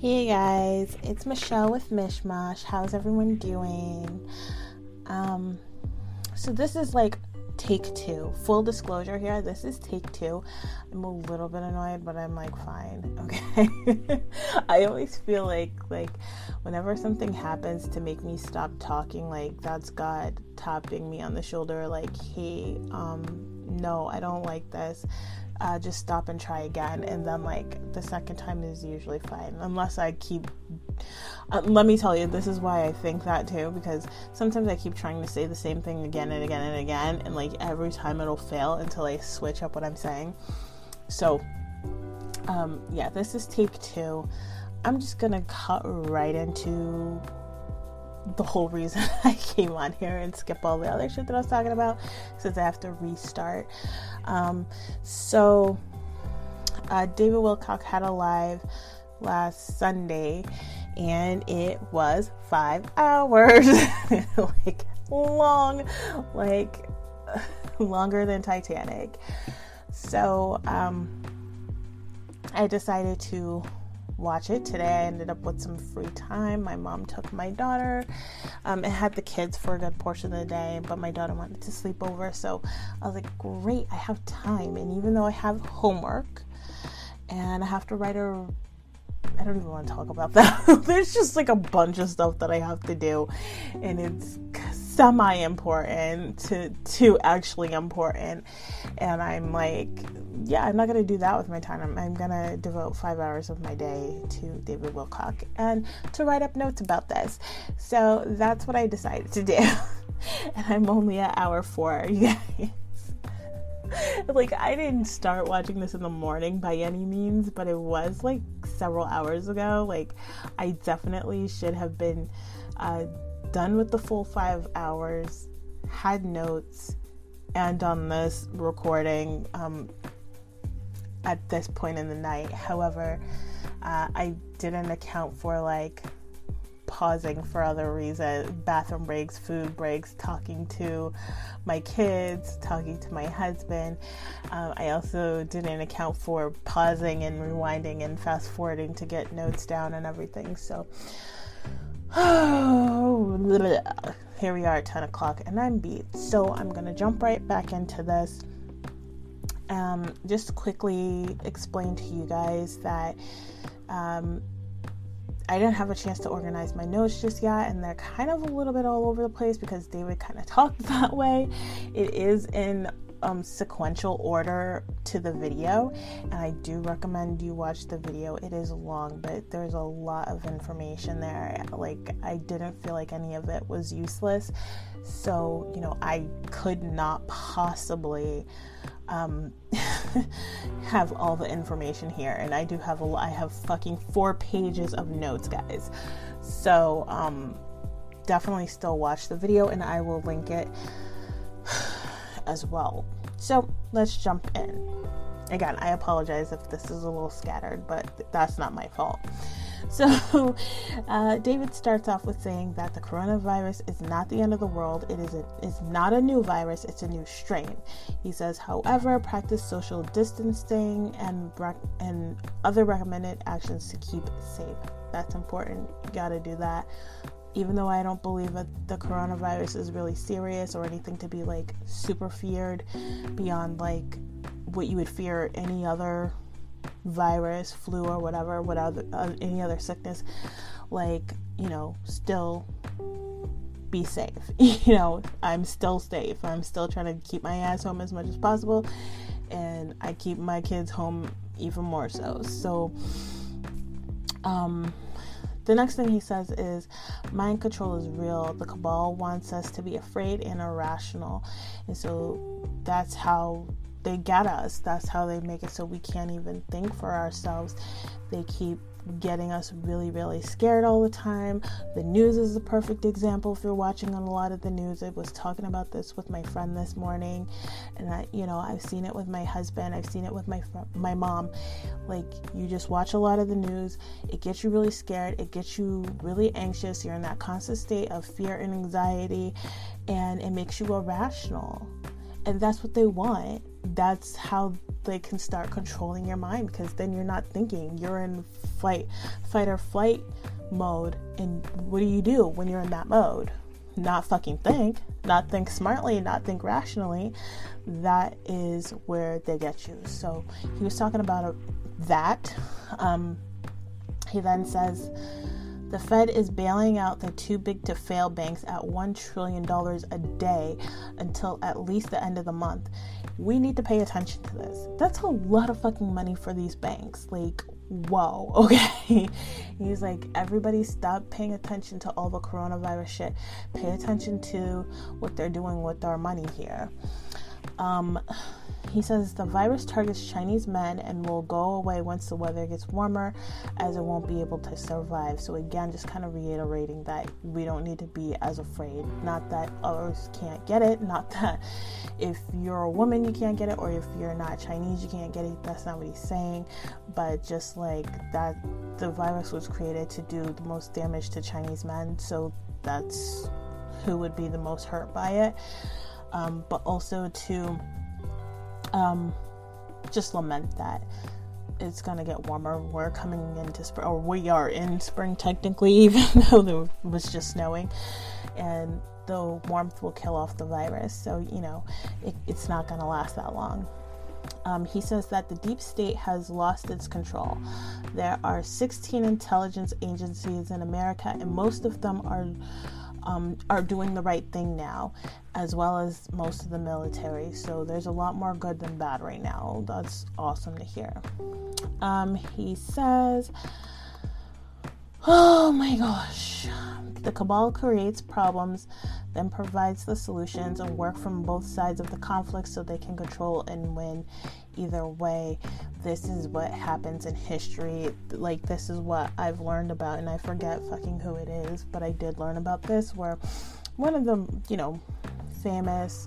Hey guys, it's Michelle with Mishmash. How's everyone doing? Um, so this is like take two. Full disclosure here, this is take two. I'm a little bit annoyed, but I'm like fine. Okay. I always feel like like whenever something happens to make me stop talking, like that's God tapping me on the shoulder, like, hey, um, no, I don't like this uh, just stop and try again. And then, like, the second time is usually fine, unless I keep. Uh, let me tell you, this is why I think that too, because sometimes I keep trying to say the same thing again and again and again, and like every time it'll fail until I switch up what I'm saying. So, um, yeah, this is take two. I'm just gonna cut right into the whole reason I came on here and skip all the other shit that I was talking about since I have to restart. Um, so, uh, David Wilcock had a live last Sunday and it was five hours. like, long, like, longer than Titanic. So, um, I decided to watch it. Today I ended up with some free time. My mom took my daughter um, and had the kids for a good portion of the day, but my daughter wanted to sleep over. So I was like, great, I have time. And even though I have homework and I have to write a I don't even want to talk about that. There's just like a bunch of stuff that I have to do, and it's semi important to to actually important. And I'm like, yeah, I'm not gonna do that with my time. I'm, I'm gonna devote five hours of my day to David Wilcock and to write up notes about this. So that's what I decided to do. and I'm only at hour four, you guys. like I didn't start watching this in the morning by any means, but it was like several hours ago. Like I definitely should have been uh, done with the full five hours, had notes, and on this recording um, at this point in the night. However, uh, I didn't account for like pausing for other reasons bathroom breaks, food breaks, talking to my kids, talking to my husband. Um, I also didn't account for pausing and rewinding and fast forwarding to get notes down and everything. So, here we are at 10 o'clock and I'm beat. So, I'm going to jump right back into this. Um, just quickly explain to you guys that um, I didn't have a chance to organize my notes just yet, and they're kind of a little bit all over the place because David kind of talked that way. It is in um, sequential order to the video, and I do recommend you watch the video. It is long, but there's a lot of information there. Like, I didn't feel like any of it was useless, so you know, I could not possibly um, have all the information here, and I do have a I have fucking four pages of notes, guys. So um, definitely still watch the video, and I will link it as well. So let's jump in. Again, I apologize if this is a little scattered, but that's not my fault. So, uh, David starts off with saying that the coronavirus is not the end of the world. It is a, it's not a new virus. It's a new strain. He says, however, practice social distancing and and other recommended actions to keep safe. That's important. You got to do that. Even though I don't believe that the coronavirus is really serious or anything to be like super feared beyond like what you would fear any other virus, flu, or whatever, whatever uh, any other sickness, like you know, still be safe. you know, I'm still safe. I'm still trying to keep my ass home as much as possible, and I keep my kids home even more so. So, um. The next thing he says is mind control is real. The cabal wants us to be afraid and irrational. And so that's how they get us. That's how they make it so we can't even think for ourselves. They keep getting us really, really scared all the time. The news is a perfect example. If you're watching on a lot of the news, I was talking about this with my friend this morning, and I, you know, I've seen it with my husband. I've seen it with my my mom. Like you just watch a lot of the news, it gets you really scared. It gets you really anxious. You're in that constant state of fear and anxiety, and it makes you irrational. And that's what they want that's how they can start controlling your mind because then you're not thinking. You're in fight, fight or flight mode. And what do you do when you're in that mode? Not fucking think, not think smartly, not think rationally. That is where they get you. So he was talking about that. Um, he then says, the Fed is bailing out the too big to fail banks at $1 trillion a day until at least the end of the month. We need to pay attention to this. That's a lot of fucking money for these banks. Like, whoa, okay. He's like, everybody stop paying attention to all the coronavirus shit. Pay attention to what they're doing with our money here. Um, he says the virus targets Chinese men and will go away once the weather gets warmer, as it won't be able to survive. So, again, just kind of reiterating that we don't need to be as afraid. Not that others can't get it, not that if you're a woman you can't get it, or if you're not Chinese you can't get it. That's not what he's saying. But just like that, the virus was created to do the most damage to Chinese men. So, that's who would be the most hurt by it. Um, but also to um, just lament that it's gonna get warmer. We're coming into spring, or we are in spring technically, even though it was just snowing, and the warmth will kill off the virus. So you know, it, it's not gonna last that long. Um, he says that the deep state has lost its control. There are 16 intelligence agencies in America, and most of them are um, are doing the right thing now, as well as most of the military. So there's a lot more good than bad right now. That's awesome to hear. Um, he says, Oh my gosh. The cabal creates problems, then provides the solutions and work from both sides of the conflict so they can control and win either way. This is what happens in history. Like, this is what I've learned about, and I forget fucking who it is, but I did learn about this where one of the, you know, famous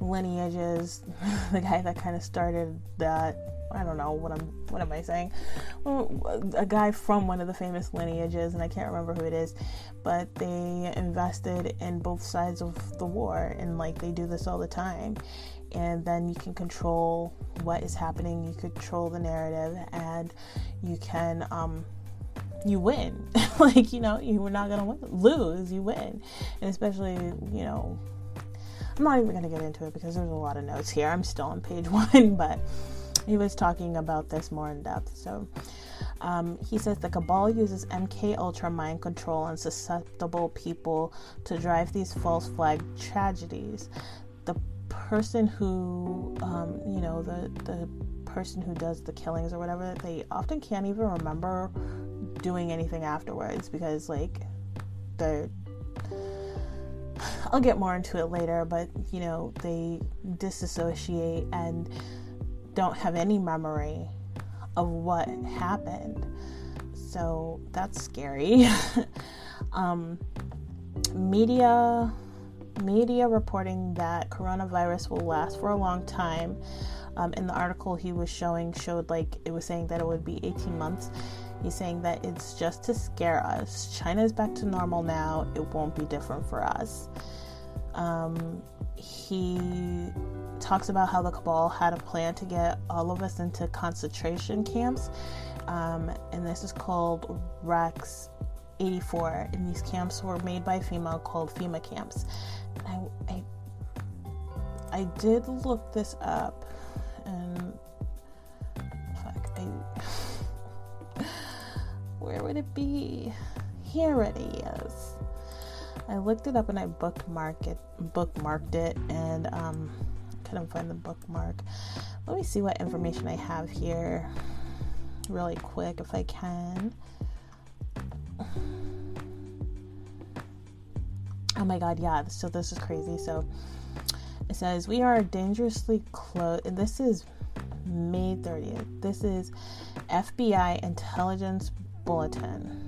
lineages, the guy that kind of started that I don't know what I'm what am I saying? A guy from one of the famous lineages, and I can't remember who it is, but they invested in both sides of the war, and like they do this all the time. And then you can control what is happening. You control the narrative, and you can um, you win. like you know, you were not gonna win, lose. You win, and especially you know. I'm not even gonna get into it because there's a lot of notes here. I'm still on page one, but he was talking about this more in depth. So um, he says the cabal uses MK Ultra mind control on susceptible people to drive these false flag tragedies. The person who, um, you know, the the person who does the killings or whatever, they often can't even remember doing anything afterwards because like they're I'll get more into it later, but you know, they disassociate and don't have any memory of what happened. So that's scary. um, media media reporting that coronavirus will last for a long time. Um, in the article he was showing showed like it was saying that it would be 18 months. He's saying that it's just to scare us. China is back to normal now. It won't be different for us. Um, he talks about how the cabal had a plan to get all of us into concentration camps, um, and this is called Rex 84. And these camps were made by FEMA called FEMA camps. I, I, I did look this up, and fuck, I, where would it be? Here it is. I looked it up and I bookmarked it, bookmarked it, and um, couldn't find the bookmark. Let me see what information I have here, really quick, if I can. Oh my god, yeah, so this is crazy. So it says, We are dangerously close, and this is May 30th. This is FBI intelligence bulletin.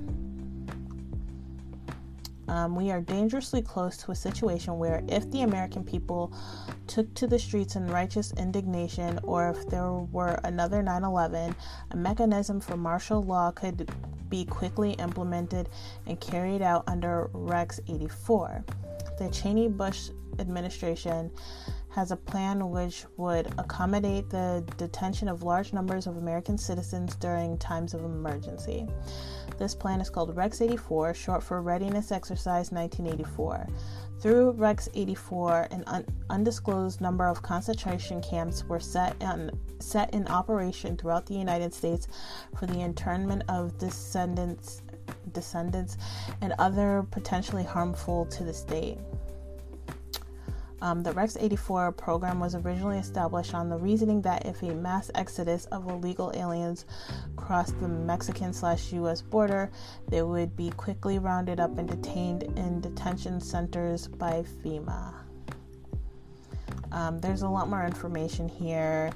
Um, we are dangerously close to a situation where, if the American people took to the streets in righteous indignation, or if there were another 9 11, a mechanism for martial law could be quickly implemented and carried out under Rex 84. The Cheney Bush administration has a plan which would accommodate the detention of large numbers of American citizens during times of emergency. This plan is called Rex 84, short for Readiness Exercise 1984. Through Rex 84, an un- undisclosed number of concentration camps were set in, set in operation throughout the United States for the internment of descendants, descendants and other potentially harmful to the state. Um, the Rex 84 program was originally established on the reasoning that if a mass exodus of illegal aliens crossed the Mexican slash US border, they would be quickly rounded up and detained in detention centers by FEMA. Um, there's a lot more information here.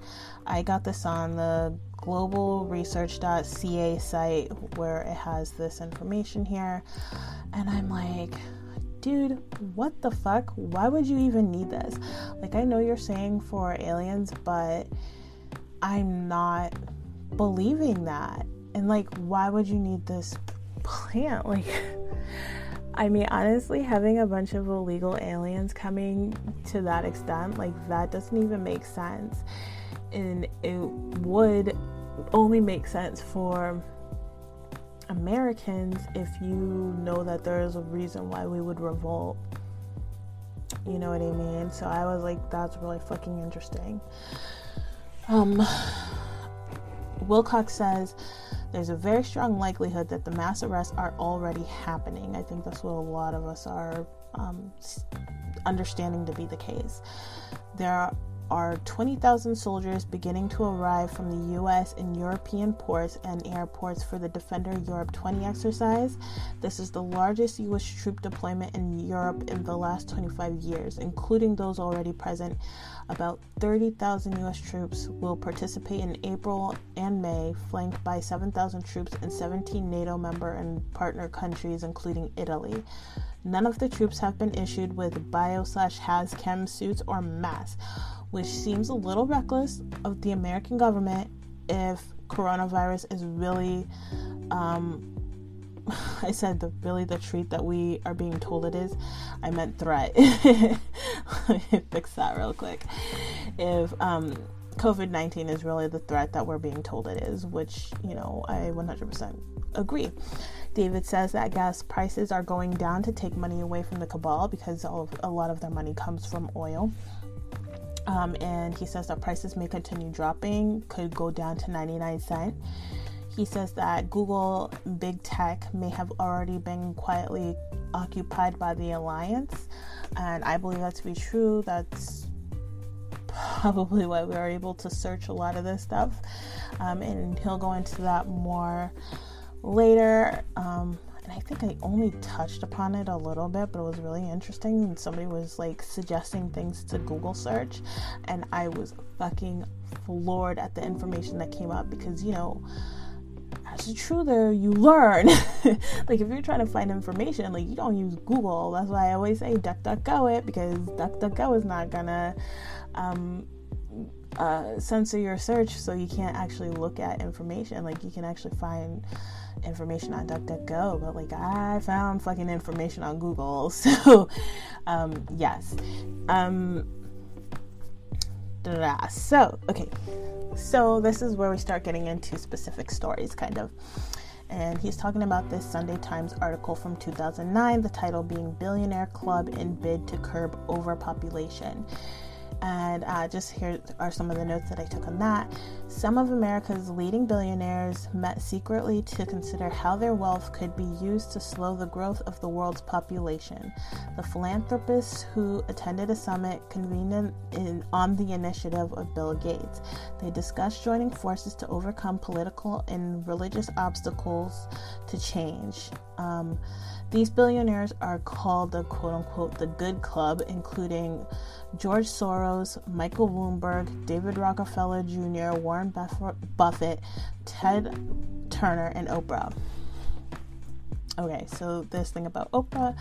I got this on the globalresearch.ca site where it has this information here. And I'm like, dude, what the fuck? Why would you even need this? Like, I know you're saying for aliens, but I'm not believing that. And, like, why would you need this plant? Like, I mean, honestly, having a bunch of illegal aliens coming to that extent, like, that doesn't even make sense. And it would only make sense for Americans if you know that there is a reason why we would revolt. You know what I mean? So I was like, that's really fucking interesting. Um, Wilcock says there's a very strong likelihood that the mass arrests are already happening. I think that's what a lot of us are um, understanding to be the case. There are 20,000 soldiers beginning to arrive from the US and European ports and airports for the Defender Europe 20 exercise. This is the largest US troop deployment in Europe in the last 25 years, including those already present. About 30,000 US troops will participate in April and May, flanked by 7,000 troops in 17 NATO member and partner countries, including Italy. None of the troops have been issued with bio slash hazchem suits or masks which seems a little reckless of the American government if coronavirus is really, um, I said the really the treat that we are being told it is. I meant threat. Let me fix that real quick. If um, COVID 19 is really the threat that we're being told it is, which, you know, I 100% agree. David says that gas prices are going down to take money away from the cabal because of, a lot of their money comes from oil. Um, and he says that prices may continue dropping, could go down to 99 cents. He says that Google big tech may have already been quietly occupied by the alliance, and I believe that to be true. That's probably why we are able to search a lot of this stuff, um, and he'll go into that more later. Um, and I think I only touched upon it a little bit, but it was really interesting. And somebody was like suggesting things to Google search, and I was fucking floored at the information that came up because you know as a truther, you learn. like if you're trying to find information, like you don't use Google. That's why I always say DuckDuckGo it because DuckDuckGo is not gonna um, uh, censor your search, so you can't actually look at information. Like you can actually find information on DuckDuckGo, but like I found fucking information on Google. So, um, yes. Um, so, okay. So, this is where we start getting into specific stories, kind of. And he's talking about this Sunday Times article from 2009, the title being Billionaire Club in Bid to Curb Overpopulation. And uh, just here are some of the notes that I took on that. Some of America's leading billionaires met secretly to consider how their wealth could be used to slow the growth of the world's population. The philanthropists who attended a summit convened in, in, on the initiative of Bill Gates. They discussed joining forces to overcome political and religious obstacles to change. Um, these billionaires are called the quote unquote the good club, including George Soros, Michael Bloomberg, David Rockefeller Jr., Warren Buffett, Ted Turner, and Oprah. Okay, so this thing about Oprah,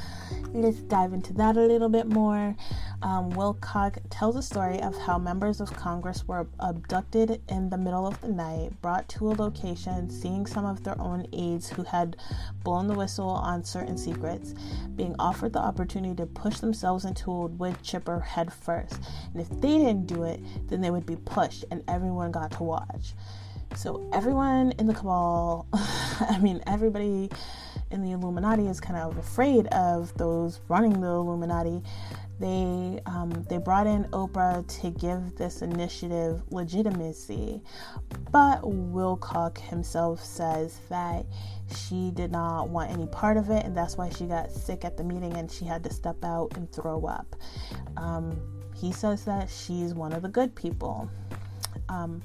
let's dive into that a little bit more. Um, Wilcock tells a story of how members of Congress were abducted in the middle of the night, brought to a location, seeing some of their own aides who had blown the whistle on certain secrets, being offered the opportunity to push themselves into a wood chipper head first. And if they didn't do it, then they would be pushed, and everyone got to watch. So, everyone in the cabal, I mean, everybody in the Illuminati is kind of afraid of those running the Illuminati. They um, they brought in Oprah to give this initiative legitimacy, but Wilcock himself says that she did not want any part of it, and that's why she got sick at the meeting and she had to step out and throw up. Um, he says that she's one of the good people. Um,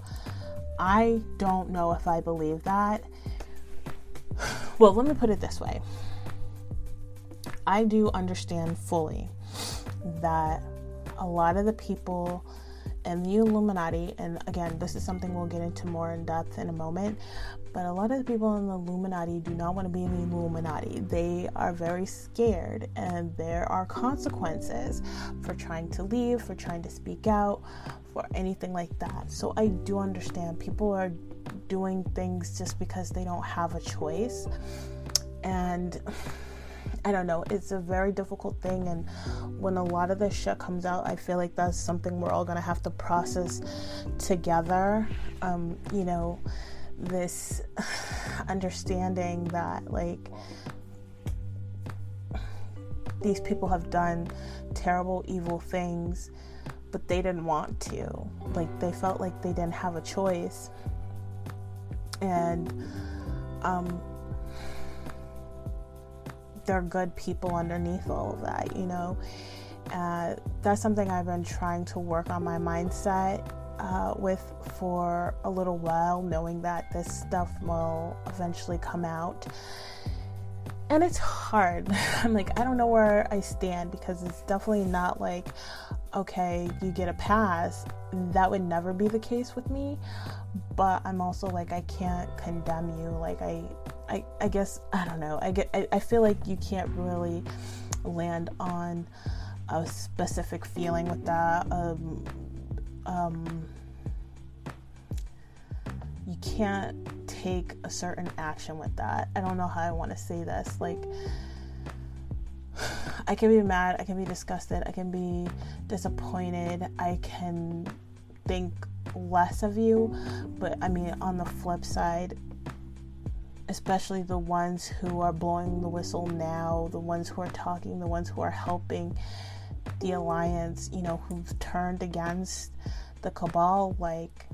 I don't know if I believe that well, let me put it this way I do understand fully that a lot of the people in the Illuminati, and again, this is something we'll get into more in depth in a moment, but a lot of the people in the Illuminati do not want to be in the Illuminati. They are very scared, and there are consequences for trying to leave, for trying to speak out, for anything like that. So I do understand people are doing things just because they don't have a choice. And I don't know, it's a very difficult thing. And when a lot of this shit comes out, I feel like that's something we're all gonna have to process together. Um, you know, this understanding that, like, these people have done terrible, evil things, but they didn't want to. Like, they felt like they didn't have a choice and um, they're good people underneath all of that, you know. Uh, that's something I've been trying to work on my mindset uh, with for a little while, knowing that this stuff will eventually come out. And it's hard. I'm like, I don't know where I stand because it's definitely not like, okay, you get a pass. That would never be the case with me but I'm also like I can't condemn you. Like I I, I guess I don't know. I get I, I feel like you can't really land on a specific feeling with that. Um, um, you can't take a certain action with that. I don't know how I want to say this. Like, I can be mad, I can be disgusted, I can be disappointed, I can think less of you. But I mean, on the flip side, especially the ones who are blowing the whistle now, the ones who are talking, the ones who are helping the alliance, you know, who've turned against the cabal, like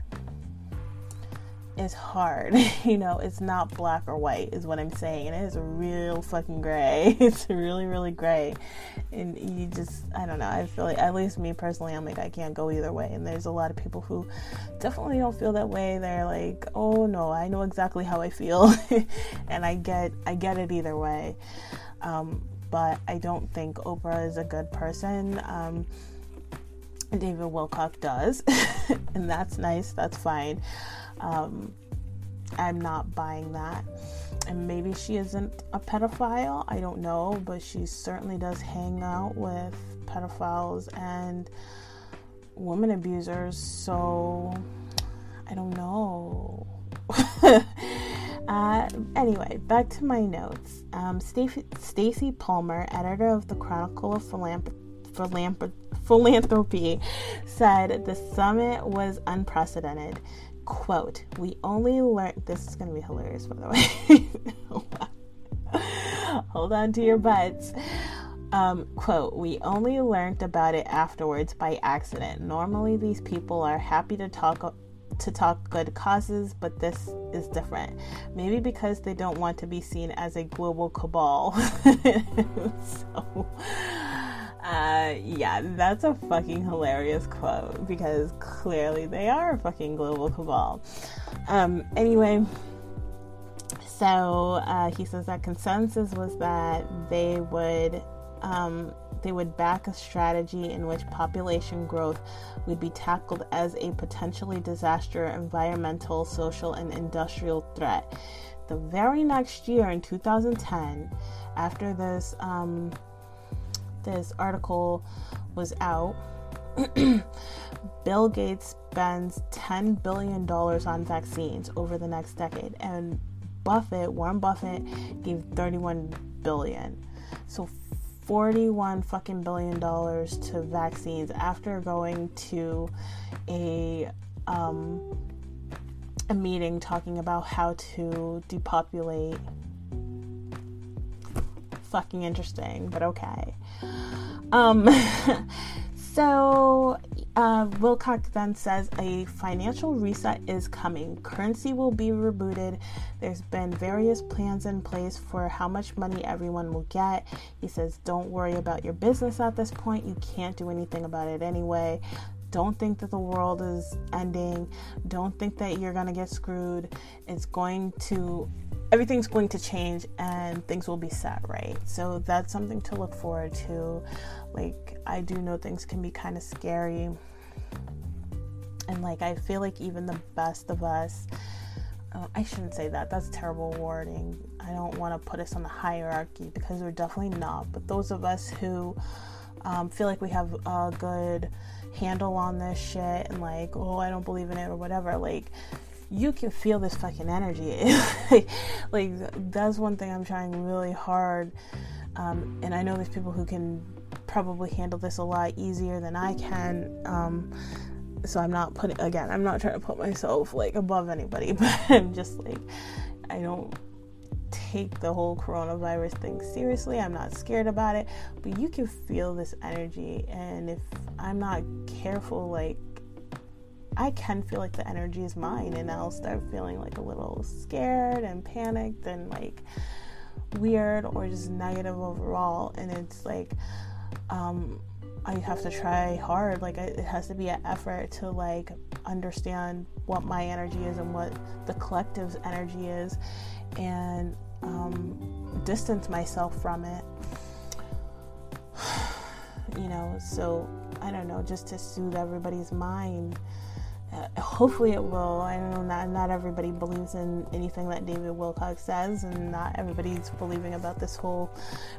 is hard. you know, it's not black or white, is what I'm saying. It is real fucking gray. It's really, really gray. And you just, I don't know. I feel like, at least me personally, I'm like, I can't go either way. And there's a lot of people who definitely don't feel that way. They're like, oh no, I know exactly how I feel. and I get, I get it either way. Um, but I don't think Oprah is a good person. Um, David Wilcock does, and that's nice. That's fine. Um, I'm not buying that. And maybe she isn't a pedophile. I don't know, but she certainly does hang out with pedophiles and woman abusers. So I don't know. uh, anyway, back to my notes. Um, Stacy Palmer, editor of the Chronicle of Philanthropy philanthropy said the summit was unprecedented quote, we only learned, this is going to be hilarious, by the way. Hold on to your butts. Um, quote, we only learned about it afterwards by accident. Normally, these people are happy to talk to talk good causes, but this is different. Maybe because they don't want to be seen as a global cabal. so, uh, yeah, that's a fucking hilarious quote because clearly they are a fucking global cabal. Um, anyway, so uh, he says that consensus was that they would um, they would back a strategy in which population growth would be tackled as a potentially disaster environmental, social, and industrial threat. The very next year, in 2010, after this um, this article was out, Bill Gates spends $10 billion on vaccines over the next decade, and Buffett, Warren Buffett, gave 31 billion. So 41 fucking billion dollars to vaccines after going to a um, a meeting talking about how to depopulate. Fucking interesting, but okay. Um, so uh, Wilcock then says a financial reset is coming. Currency will be rebooted. There's been various plans in place for how much money everyone will get. He says, Don't worry about your business at this point. You can't do anything about it anyway. Don't think that the world is ending. Don't think that you're going to get screwed. It's going to everything's going to change and things will be set right. So that's something to look forward to. Like, I do know things can be kind of scary. And, like, I feel like even the best of us, uh, I shouldn't say that, that's terrible wording. I don't want to put us on the hierarchy because we're definitely not. But those of us who um, feel like we have a good handle on this shit and, like, oh, I don't believe in it or whatever, like, you can feel this fucking energy. like that's one thing I'm trying really hard. Um, and I know there's people who can probably handle this a lot easier than I can. Um, so I'm not putting again. I'm not trying to put myself like above anybody, but I'm just like I don't take the whole coronavirus thing seriously. I'm not scared about it, but you can feel this energy, and if I'm not careful, like I can feel like the energy is mine and I'll start feeling like a little scared and panicked and like weird or just negative overall. And it's like um I have to try hard. Like it has to be an effort to like understand what my energy is and what the collective's energy is. And um, distance myself from it you know so I don't know just to soothe everybody's mind uh, hopefully it will. I know not not everybody believes in anything that David Wilcock says, and not everybody's believing about this whole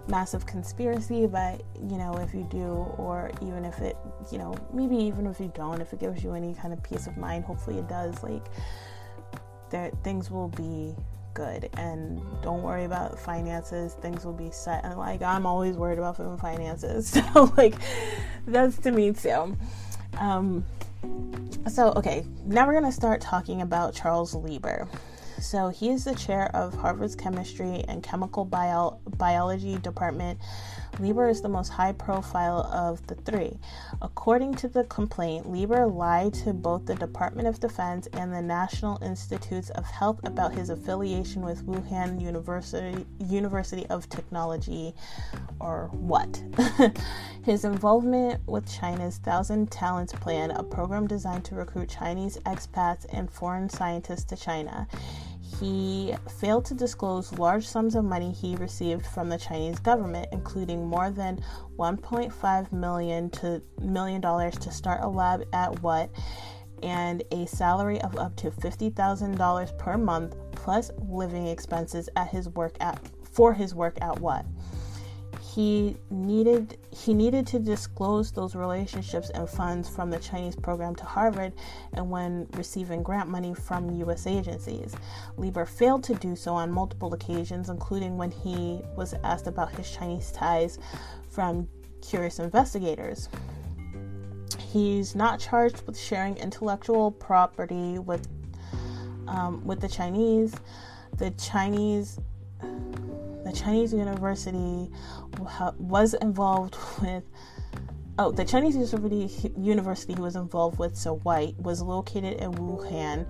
massive conspiracy. But you know, if you do, or even if it, you know, maybe even if you don't, if it gives you any kind of peace of mind, hopefully it does. Like, there things will be good, and don't worry about finances. Things will be set. And like, I'm always worried about finances, so like, that's to me too. Um, so, okay, now we're going to start talking about Charles Lieber. So, he is the chair of Harvard's Chemistry and Chemical Bio- Biology Department Lieber is the most high profile of the three. According to the complaint, Lieber lied to both the Department of Defense and the National Institutes of Health about his affiliation with Wuhan University, University of Technology, or what? his involvement with China's Thousand Talents Plan, a program designed to recruit Chinese expats and foreign scientists to China he failed to disclose large sums of money he received from the Chinese government, including more than 1.5 million to million dollars to start a lab at what? And a salary of up to $50,000 per month plus living expenses at his work at for his work at what he needed he needed to disclose those relationships and funds from the Chinese program to Harvard and when receiving grant money from US agencies. Lieber failed to do so on multiple occasions including when he was asked about his Chinese ties from curious investigators. He's not charged with sharing intellectual property with um, with the Chinese. The Chinese the Chinese university was involved with oh the Chinese university university he was involved with so white was located in Wuhan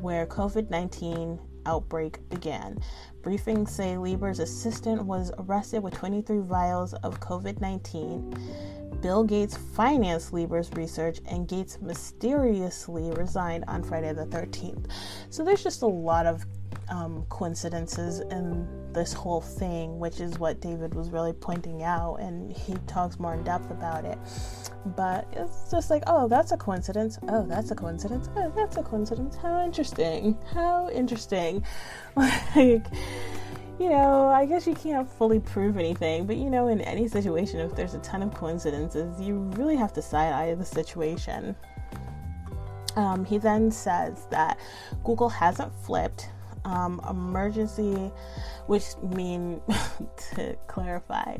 where COVID-19 outbreak began. Briefings say Lieber's assistant was arrested with 23 vials of COVID-19. Bill Gates financed Lieber's research, and Gates mysteriously resigned on Friday the 13th. So there's just a lot of um, coincidences in this whole thing, which is what David was really pointing out, and he talks more in depth about it. But it's just like, oh, that's a coincidence. Oh, that's a coincidence. Oh, that's a coincidence. How interesting. How interesting. like, you know, I guess you can't fully prove anything, but you know, in any situation, if there's a ton of coincidences, you really have to side eye the situation. Um, he then says that Google hasn't flipped um, emergency, which mean to clarify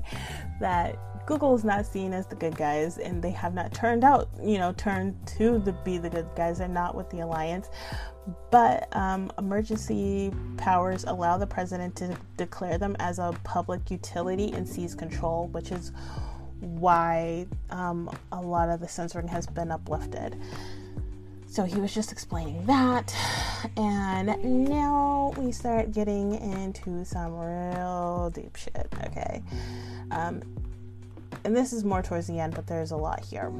that Google is not seen as the good guys, and they have not turned out, you know, turned to the be the good guys. They're not with the alliance, but um, emergency powers allow the president to declare them as a public utility and seize control, which is why um, a lot of the censoring has been uplifted. So he was just explaining that. And now we start getting into some real deep shit, okay? Um, and this is more towards the end, but there's a lot here.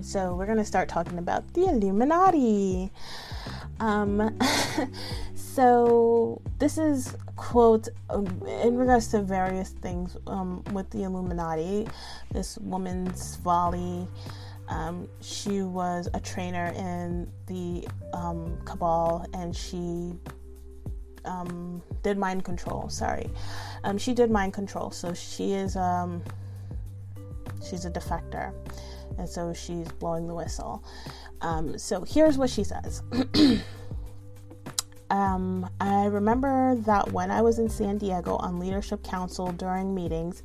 So we're going to start talking about the Illuminati. Um, so this is quote um, in regards to various things um, with the Illuminati. This woman Svali um, she was a trainer in the um, cabal and she um, did mind control. Sorry, um, she did mind control. So she is um, she's a defector, and so she's blowing the whistle. Um, so here's what she says. Um, I remember that when I was in San Diego on Leadership Council during meetings,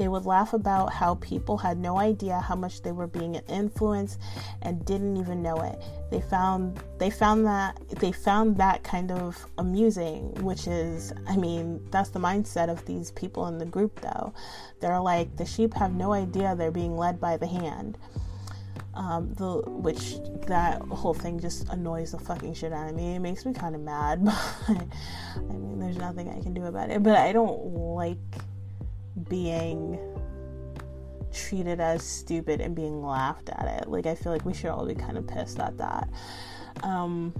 they would laugh about how people had no idea how much they were being influenced and didn't even know it. They found they found that they found that kind of amusing, which is I mean, that's the mindset of these people in the group though. They're like the sheep have no idea they're being led by the hand. Um, the which that whole thing just annoys the fucking shit out of me. It makes me kind of mad, but I mean, there's nothing I can do about it. But I don't like being treated as stupid and being laughed at it. Like, I feel like we should all be kind of pissed at that. Um,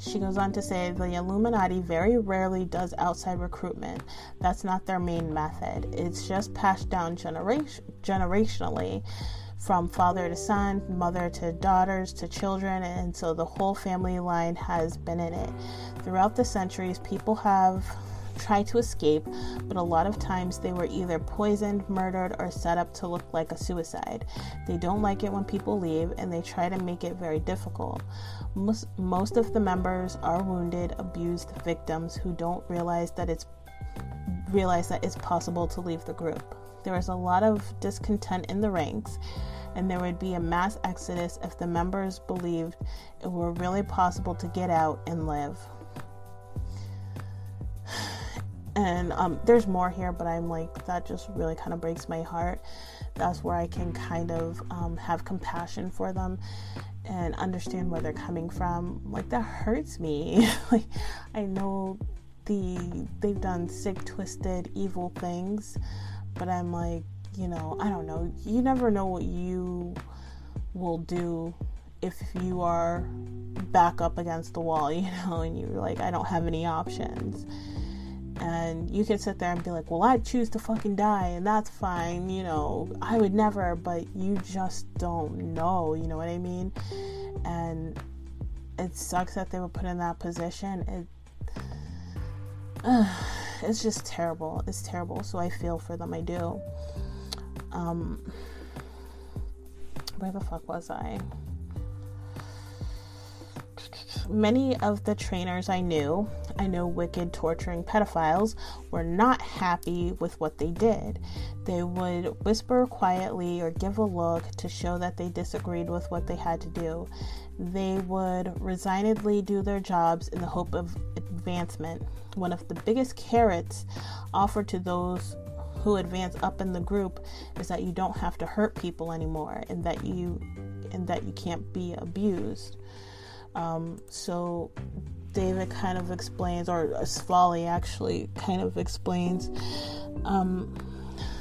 she goes on to say the Illuminati very rarely does outside recruitment. That's not their main method. It's just passed down generation, generationally from father to son, mother to daughters to children, and so the whole family line has been in it. Throughout the centuries, people have try to escape, but a lot of times they were either poisoned, murdered, or set up to look like a suicide. They don't like it when people leave and they try to make it very difficult. Most, most of the members are wounded, abused victims who don't realize that it's realize that it's possible to leave the group. There is a lot of discontent in the ranks, and there would be a mass exodus if the members believed it were really possible to get out and live and um, there's more here but i'm like that just really kind of breaks my heart. That's where i can kind of um, have compassion for them and understand where they're coming from. Like that hurts me. Like i know the they've done sick twisted evil things but i'm like you know i don't know. You never know what you will do if you are back up against the wall you know and you're like i don't have any options and you can sit there and be like, well, I choose to fucking die, and that's fine, you know, I would never, but you just don't know, you know what I mean? And it sucks that they were put in that position. It, uh, it's just terrible. It's terrible. So I feel for them. I do. Um, where the fuck was I? Many of the trainers I knew, I know wicked, torturing pedophiles, were not happy with what they did. They would whisper quietly or give a look to show that they disagreed with what they had to do. They would resignedly do their jobs in the hope of advancement. One of the biggest carrots offered to those who advance up in the group is that you don't have to hurt people anymore and that you and that you can't be abused. Um, so David kind of explains, or Svali actually kind of explains, um,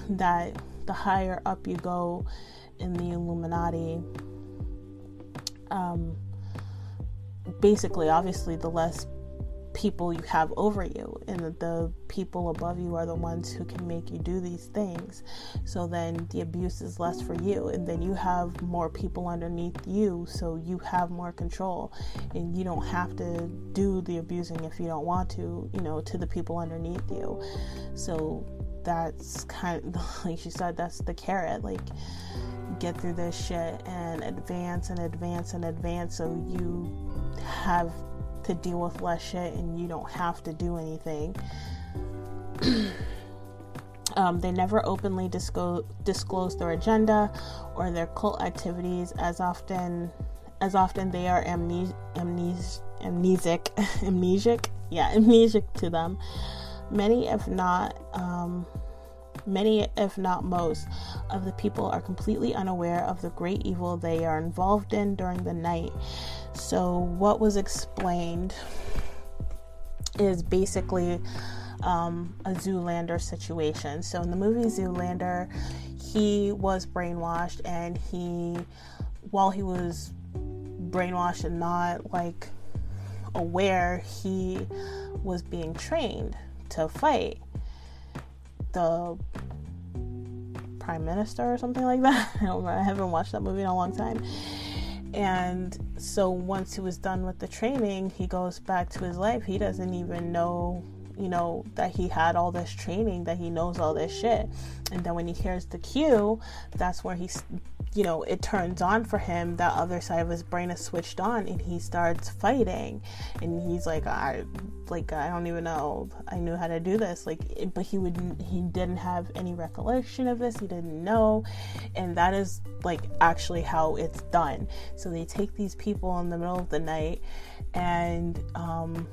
that the higher up you go in the Illuminati, um, basically, obviously, the less people you have over you and the, the, people above you are the ones who can make you do these things. So then the abuse is less for you and then you have more people underneath you so you have more control. And you don't have to do the abusing if you don't want to you know to the people underneath you. So that's kind of like she said that's the carrot. Like get through this shit and advance and advance and advance so you have to deal with less shit and you don't have to do anything. um, they never openly disclose, disclose their agenda or their cult activities as often as often they are amnes- amnesic amnesic? Yeah amnesic to them. Many if not um, many if not most of the people are completely unaware of the great evil they are involved in during the night so, what was explained is basically um, a Zoolander situation. So, in the movie Zoolander, he was brainwashed, and he, while he was brainwashed and not like aware, he was being trained to fight the prime minister or something like that. I. I haven't watched that movie in a long time. And so once he was done with the training, he goes back to his life. He doesn't even know, you know, that he had all this training, that he knows all this shit. And then when he hears the cue, that's where he's you know, it turns on for him. That other side of his brain is switched on, and he starts fighting. And he's like, I, like, I don't even know. I knew how to do this. Like, but he would, he didn't have any recollection of this. He didn't know, and that is like actually how it's done. So they take these people in the middle of the night, and um,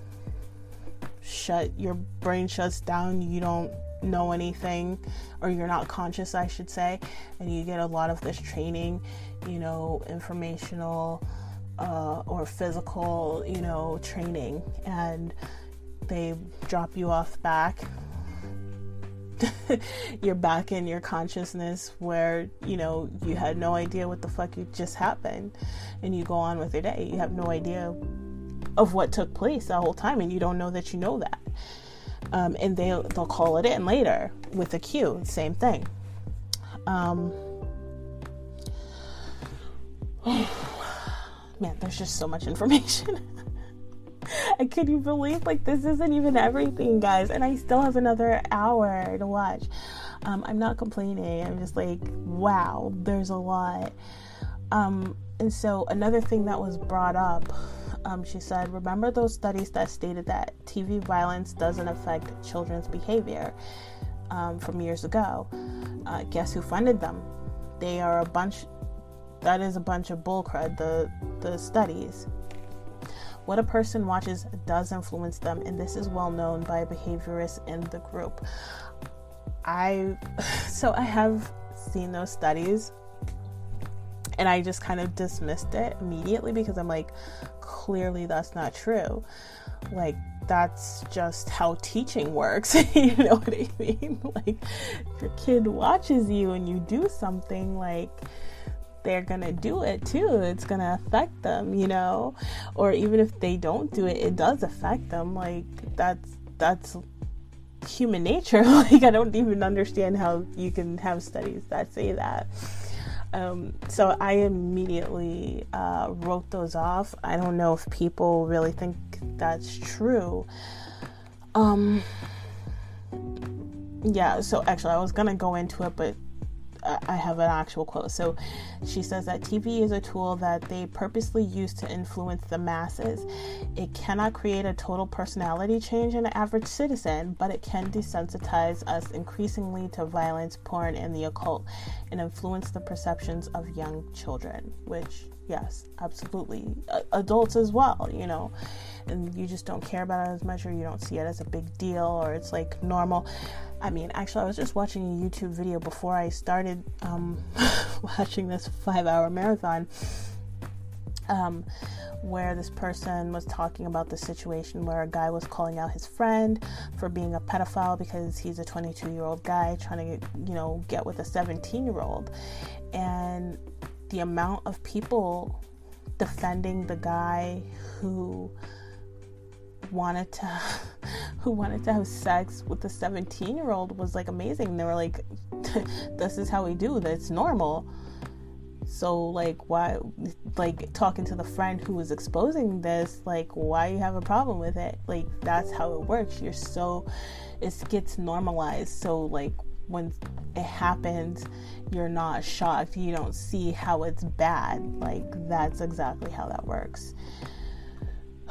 shut your brain shuts down. You don't know anything or you're not conscious I should say and you get a lot of this training you know informational uh, or physical you know training and they drop you off back. You're back in your consciousness where you know you had no idea what the fuck you just happened and you go on with your day. You have no idea of what took place the whole time and you don't know that you know that um, and they'll they'll call it in later with a cue. Same thing. Um, man, there's just so much information. I can you believe like this isn't even everything, guys, and I still have another hour to watch. Um, I'm not complaining. I'm just like, wow, there's a lot. Um, and so another thing that was brought up um, she said, Remember those studies that stated that TV violence doesn't affect children's behavior um, from years ago? Uh, guess who funded them? They are a bunch, that is a bunch of bullcrud, the, the studies. What a person watches does influence them, and this is well known by behaviorists in the group. I, so I have seen those studies and I just kind of dismissed it immediately because I'm like, clearly that's not true. Like, that's just how teaching works. you know what I mean? Like, if your kid watches you and you do something, like, they're gonna do it too. It's gonna affect them, you know? Or even if they don't do it, it does affect them. Like, that's, that's human nature. like, I don't even understand how you can have studies that say that. Um, so I immediately uh, wrote those off. I don't know if people really think that's true. Um, yeah, so actually, I was gonna go into it, but I have an actual quote. So she says that TV is a tool that they purposely use to influence the masses. It cannot create a total personality change in an average citizen, but it can desensitize us increasingly to violence, porn, and the occult and influence the perceptions of young children, which, yes, absolutely. adults as well, you know and you just don't care about it as much or you don't see it as a big deal or it's like normal I mean, actually, I was just watching a YouTube video before I started um, watching this five hour marathon. Um, where this person was talking about the situation where a guy was calling out his friend for being a pedophile because he's a 22 year old guy trying to, you know, get with a 17 year old. And the amount of people defending the guy who wanted to who wanted to have sex with a 17 year old was like amazing. They were like this is how we do that's normal. So like why like talking to the friend who was exposing this like why you have a problem with it? Like that's how it works. You're so it gets normalized. So like when it happens you're not shocked. You don't see how it's bad. Like that's exactly how that works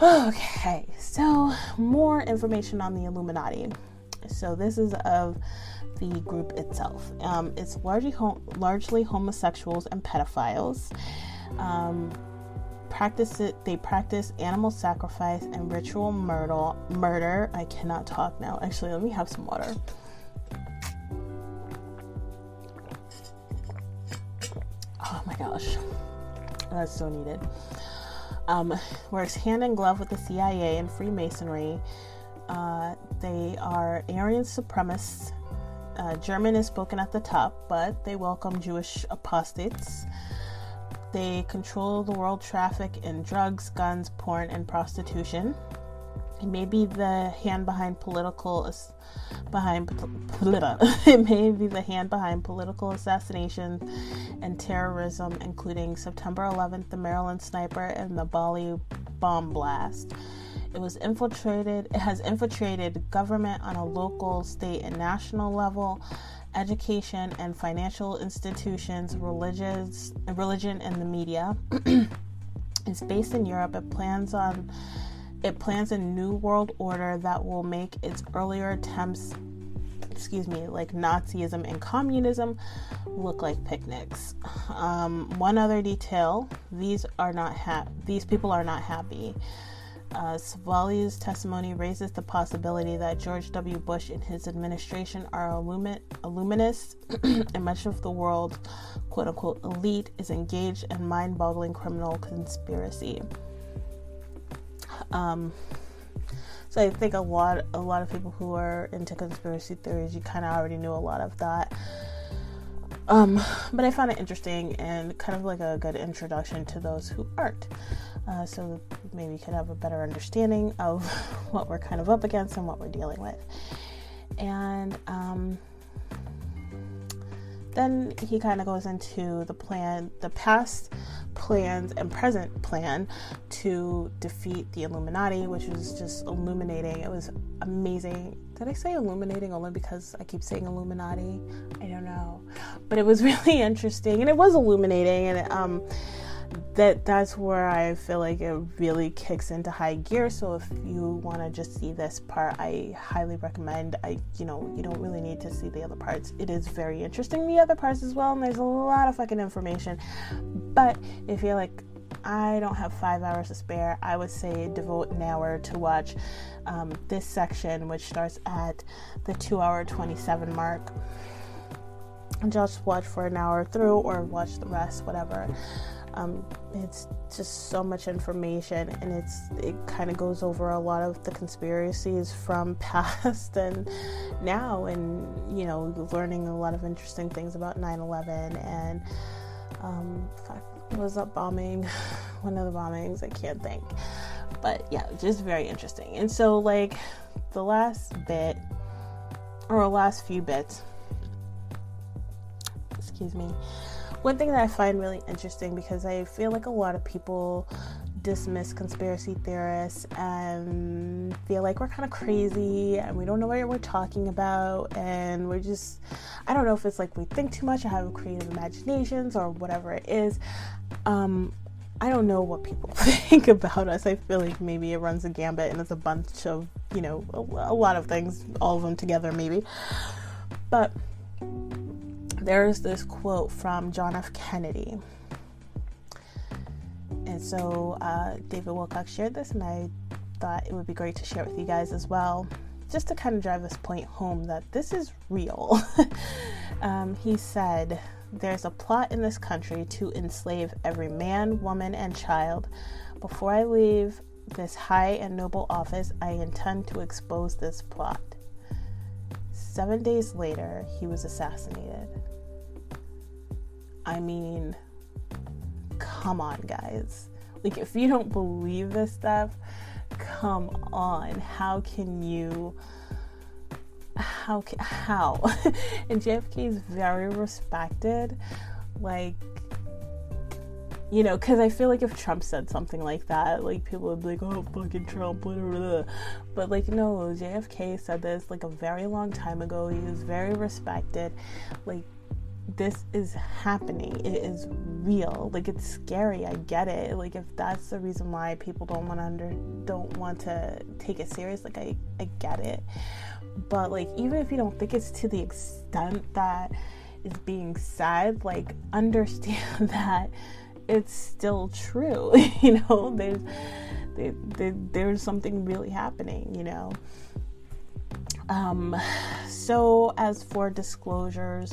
okay so more information on the illuminati so this is of the group itself. Um, it's largely largely homosexuals and pedophiles. Um, practice it. They practice animal sacrifice and ritual murder. Murder. I cannot talk now. Actually, let me have some water. Oh my gosh, that's so needed. Um, works hand in glove with the CIA and Freemasonry. Uh, they are Aryan supremacists uh, German is spoken at the top, but they welcome Jewish apostates. They control the world traffic in drugs, guns, porn, and prostitution. It may be the hand behind political behind it may be the hand behind political assassinations and terrorism, including September 11th, the Maryland sniper, and the Bali bomb blast. It was infiltrated, it has infiltrated government on a local, state, and national level, education and financial institutions, religions, religion, and the media. it's based in Europe. It plans on it plans a new world order that will make its earlier attempts excuse me, like Nazism and communism look like picnics. Um, one other detail: these are not ha- these people are not happy. Uh, Svali's testimony raises the possibility that George W. Bush and his administration are illumin- illuminists, and much of the world, quote unquote, elite is engaged in mind boggling criminal conspiracy. Um, so I think a lot, a lot of people who are into conspiracy theories, you kind of already knew a lot of that. Um, but I found it interesting and kind of like a good introduction to those who aren't. Uh, so maybe you could have a better understanding of what we're kind of up against and what we're dealing with. And um, then he kind of goes into the plan, the past plans and present plan to defeat the Illuminati, which was just illuminating. It was amazing. Did I say illuminating only because I keep saying Illuminati? I don't know, but it was really interesting and it was illuminating and. um, that that's where I feel like it really kicks into high gear. So if you want to just see this part, I highly recommend. I you know you don't really need to see the other parts. It is very interesting the other parts as well, and there's a lot of fucking information. But if you're like I don't have five hours to spare, I would say devote an hour to watch um, this section, which starts at the two hour 27 mark. Just watch for an hour through or watch the rest, whatever. Um, it's just so much information, and it's it kind of goes over a lot of the conspiracies from past and now, and you know, learning a lot of interesting things about 9/11 and um, was that bombing? One of the bombings, I can't think, but yeah, just very interesting. And so, like the last bit or last few bits, excuse me one thing that I find really interesting because I feel like a lot of people dismiss conspiracy theorists and feel like we're kind of crazy and we don't know what we're talking about and we're just I don't know if it's like we think too much or have creative imaginations or whatever it is. Um, I don't know what people think about us. I feel like maybe it runs a gambit and it's a bunch of, you know, a, a lot of things, all of them together maybe. But there's this quote from John F. Kennedy. And so uh, David Wilcock shared this, and I thought it would be great to share it with you guys as well, just to kind of drive this point home that this is real. um, he said, There's a plot in this country to enslave every man, woman, and child. Before I leave this high and noble office, I intend to expose this plot. Seven days later, he was assassinated. I mean, come on, guys. Like, if you don't believe this stuff, come on. How can you? How can, how? and JFK is very respected. Like, you know, because I feel like if Trump said something like that, like people would be like, "Oh, fucking Trump," blah, blah, blah. but like no, JFK said this like a very long time ago. He was very respected. Like this is happening. It is real. Like it's scary. I get it. Like if that's the reason why people don't want to under don't want to take it serious, like I I get it. But like even if you don't think it's to the extent that is being said, like understand that it's still true. you know, there's there, there, there's something really happening. You know. Um, so as for disclosures,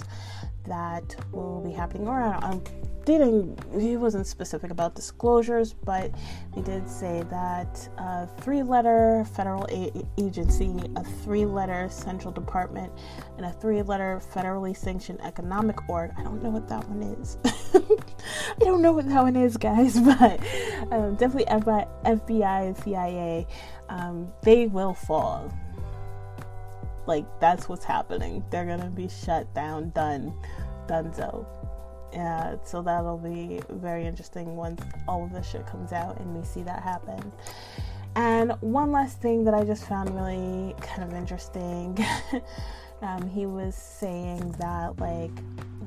that will be happening. Or I'm didn't he wasn't specific about disclosures, but he did say that a three-letter federal a- agency, a three-letter central department, and a three-letter federally sanctioned economic org. I don't know what that one is. I don't know what that one is, guys, but um, definitely FBI, FBI and CIA. Um, they will fall like that's what's happening. They're gonna be shut down, done, donezo. Yeah, so that'll be very interesting once all of this shit comes out and we see that happen. And one last thing that I just found really kind of interesting. um, he was saying that like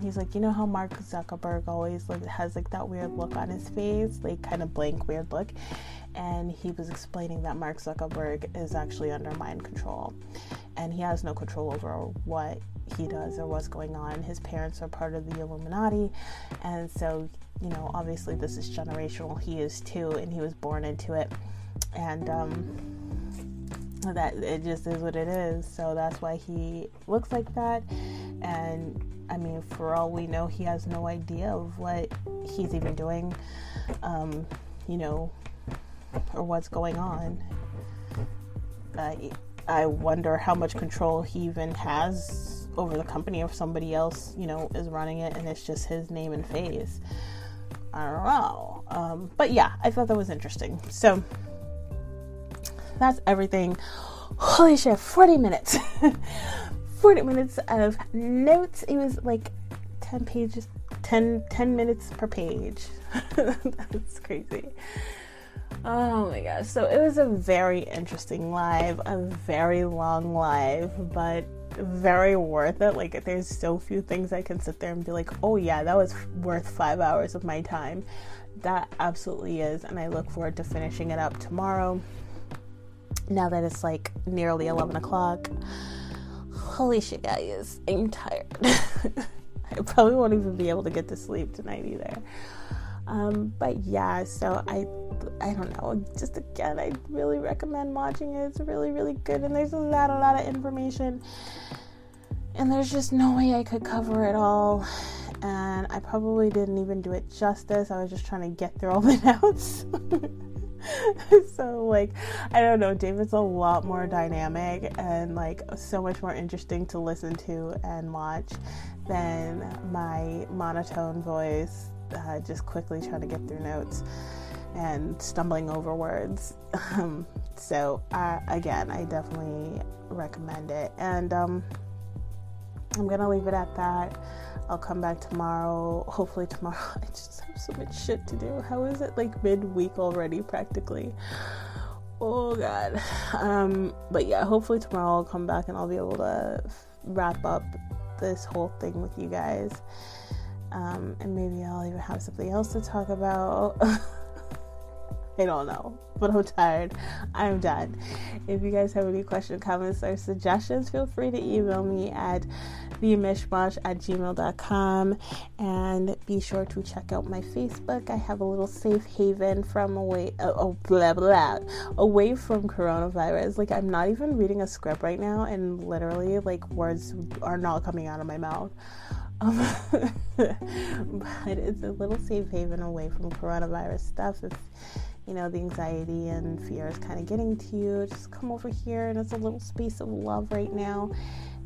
he's like, you know how Mark Zuckerberg always like has like that weird look on his face, like kind of blank weird look and he was explaining that Mark Zuckerberg is actually under mind control and he has no control over what he does or what's going on. His parents are part of the Illuminati, and so, you know, obviously this is generational. He is too, and he was born into it. And, um, that it just is what it is. So that's why he looks like that. And I mean, for all we know, he has no idea of what he's even doing, um, you know, or what's going on. Uh, I wonder how much control he even has over the company if somebody else, you know, is running it and it's just his name and face. I don't know. Um, but yeah, I thought that was interesting. So that's everything. Holy shit, 40 minutes. 40 minutes of notes. It was like 10 pages, 10, 10 minutes per page. that's crazy. Oh my gosh. So it was a very interesting live, a very long live, but very worth it. Like, there's so few things I can sit there and be like, oh yeah, that was worth five hours of my time. That absolutely is. And I look forward to finishing it up tomorrow. Now that it's like nearly 11 o'clock. Holy shit, guys. I'm tired. I probably won't even be able to get to sleep tonight either. Um, but yeah, so I I don't know. Just again, I really recommend watching it. It's really really good, and there's a lot a lot of information, and there's just no way I could cover it all. And I probably didn't even do it justice. I was just trying to get through all the notes. so like I don't know, David's a lot more dynamic and like so much more interesting to listen to and watch than my monotone voice uh, just quickly trying to get through notes and stumbling over words. Um, so, uh, again, I definitely recommend it. And um, I'm going to leave it at that. I'll come back tomorrow. Hopefully, tomorrow. I just have so much shit to do. How is it like midweek already, practically? Oh, God. Um, but yeah, hopefully, tomorrow I'll come back and I'll be able to wrap up this whole thing with you guys. Um, and maybe I'll even have something else to talk about. I don't know, but I'm tired. I'm done. If you guys have any questions, comments, or suggestions, feel free to email me at themishmash at gmail.com and be sure to check out my Facebook. I have a little safe haven from away, uh, oh, blah, blah, away from coronavirus. Like, I'm not even reading a script right now, and literally, like, words are not coming out of my mouth. Um, but it's a little safe haven away from coronavirus stuff. If you know the anxiety and fear is kind of getting to you, just come over here, and it's a little space of love right now.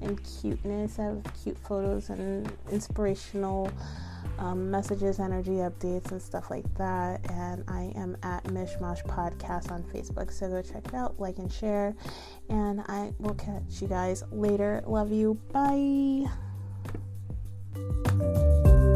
and cuteness. I have cute photos and inspirational um, messages, energy updates, and stuff like that. And I am at Mishmash Podcast on Facebook. So go check it out, like and share. And I will catch you guys later. Love you. Bye thank you